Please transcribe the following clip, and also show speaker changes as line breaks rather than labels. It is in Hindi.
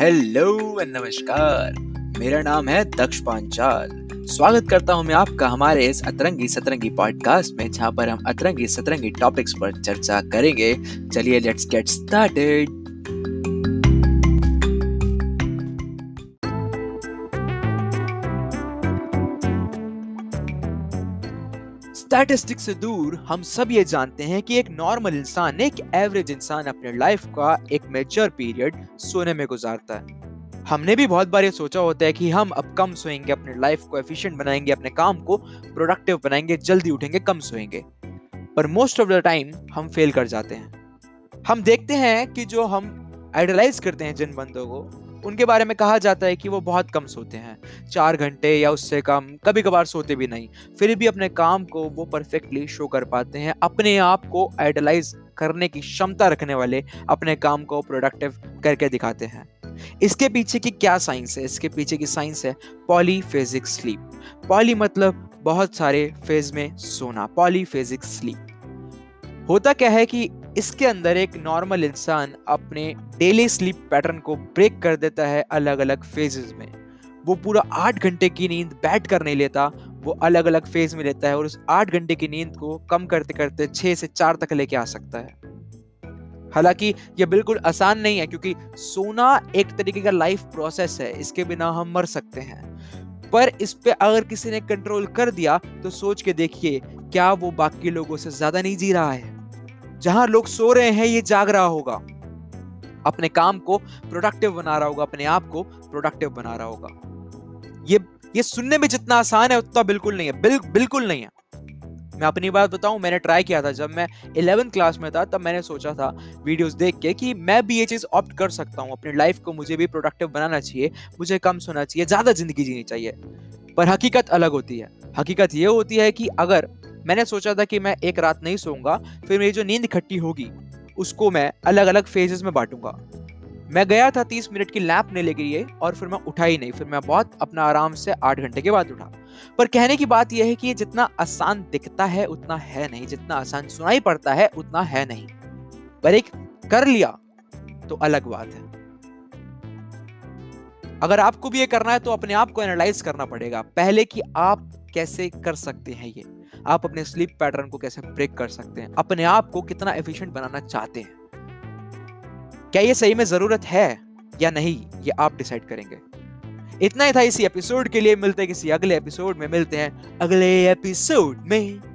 हेलो एंड नमस्कार। मेरा नाम है दक्ष पांचाल। स्वागत करता हूँ मैं आपका हमारे इस अतरंगी सतरंगी पॉडकास्ट में, जहाँ पर हम अतरंगी सतरंगी टॉपिक्स पर चर्चा करेंगे। चलिए लेट्स गेट स्टार्टेड स्टैटिस्टिक्स से दूर, हम सब ये जानते हैं कि एक नॉर्मल इंसान, एक एवरेज इंसान अपने लाइफ का एक मेच्योर पीरियड सोने में गुजारता है। हमने भी बहुत बार ये सोचा होता है कि हम अब कम सोएँगे, अपने लाइफ को एफिशिएंट बनाएँगे, अपने काम को प्रोडक्टिव बनाएँगे, जल्दी उठेंगे, कम सोएँगे। पर मोस्ट ऑफ़ द टाइम हम फेल कर जाते हैं। हम देखते हैं कि जो हम आइडलाइज करते हैं जिन बंदों को उनके बारे में कहा जाता है कि वो बहुत कम सोते हैं। चार घंटे या उससे कम कभी कभार सोते भी नहीं। फिर भी अपने काम को वो परफेक्टली शो कर पाते हैं। अपने आप को आइडलाइज करने की क्षमता रखने वाले अपने काम को प्रोडक्टिव करके दिखाते हैं। इसके पीछे की क्या साइंस है? इसके पीछे की साइंस है पॉलीफेजिक स्लीप पॉली मतलब बहुत सारे फ़ेज़ में सोना पॉलीफेजिक स्लीप होता क्या है कि इसके अंदर एक नॉर्मल इंसान अपने डेली स्लीप पैटर्न को ब्रेक कर देता है अलग अलग फेजेस में। वो पूरा आठ घंटे की नींद बैठ कर नहीं लेता, वो अलग अलग फ़ेज़ में लेता है और उस आठ घंटे की नींद को कम करते करते छः से चार तक लेके आ सकता है। हालाँकि ये बिल्कुल आसान नहीं है क्योंकि सोना एक तरीके का लाइफ प्रोसेस है, इसके बिना हम मर सकते हैं। पर इस पे अगर किसी ने कंट्रोल कर दिया तो सोच के देखिए, क्या वो बाकी लोगों से ज़्यादा नहीं जी रहा है? जहाँ लोग सो रहे हैं ये जाग रहा होगा। अपने काम को प्रोडक्टिव बना रहा होगा अपने आप को प्रोडक्टिव बना रहा होगा। ये ये सुनने में जितना आसान है उतना बिल्कुल नहीं है। बिल, बिल्कुल नहीं है। मैं अपनी बात बताऊँ मैंने ट्राई किया था। जब मैं इलेवेंथ क्लास में था तब मैंने सोचा था वीडियोस देख के कि मैं भी ये चीज़ ऑप्ट कर सकता हूँ। अपनी लाइफ को मुझे भी प्रोडक्टिव बनाना चाहिए मुझे कम सोना चाहिए ज़्यादा ज़िंदगी जीनी चाहिए। पर हकीकत अलग होती है। हकीकत ये होती है कि अगर मैंने सोचा था कि मैं एक रात नहीं सोऊँगा, फिर मेरी जो नींद इकट्ठी होगी, उसको मैं अलग अलग फेजेस में बांटूँगा। मैं गया था तीस मिनट की लैप ने लेके लिए और फिर मैं उठा ही नहीं, फिर मैं बहुत अपना आराम से आठ घंटे के बाद उठा। पर कहने की बात यह है कि जितना आसान दिखता है, उतना है नहीं। जितना आसान सुनाई पड़ता है, उतना है नहीं। पर एक कर लिया तो अलग बात है। अगर आपको भी ये करना है तो अपने आप को एनालाइज करना पड़ेगा। पहले कि आप कैसे कर सकते हैं ये? आप अपने स्लीप पैटर्न को कैसे ब्रेक कर सकते हैं? अपने आप को कितना एफिशिएंट बनाना चाहते हैं? क्या ये सही में ज़रूरत है या नहीं, ये आप डिसाइड करेंगे। इतना ही था इसी एपिसोड के लिए, मिलते हैं किसी अगले एपिसोड में, मिलते हैं अगले एपिसोड में।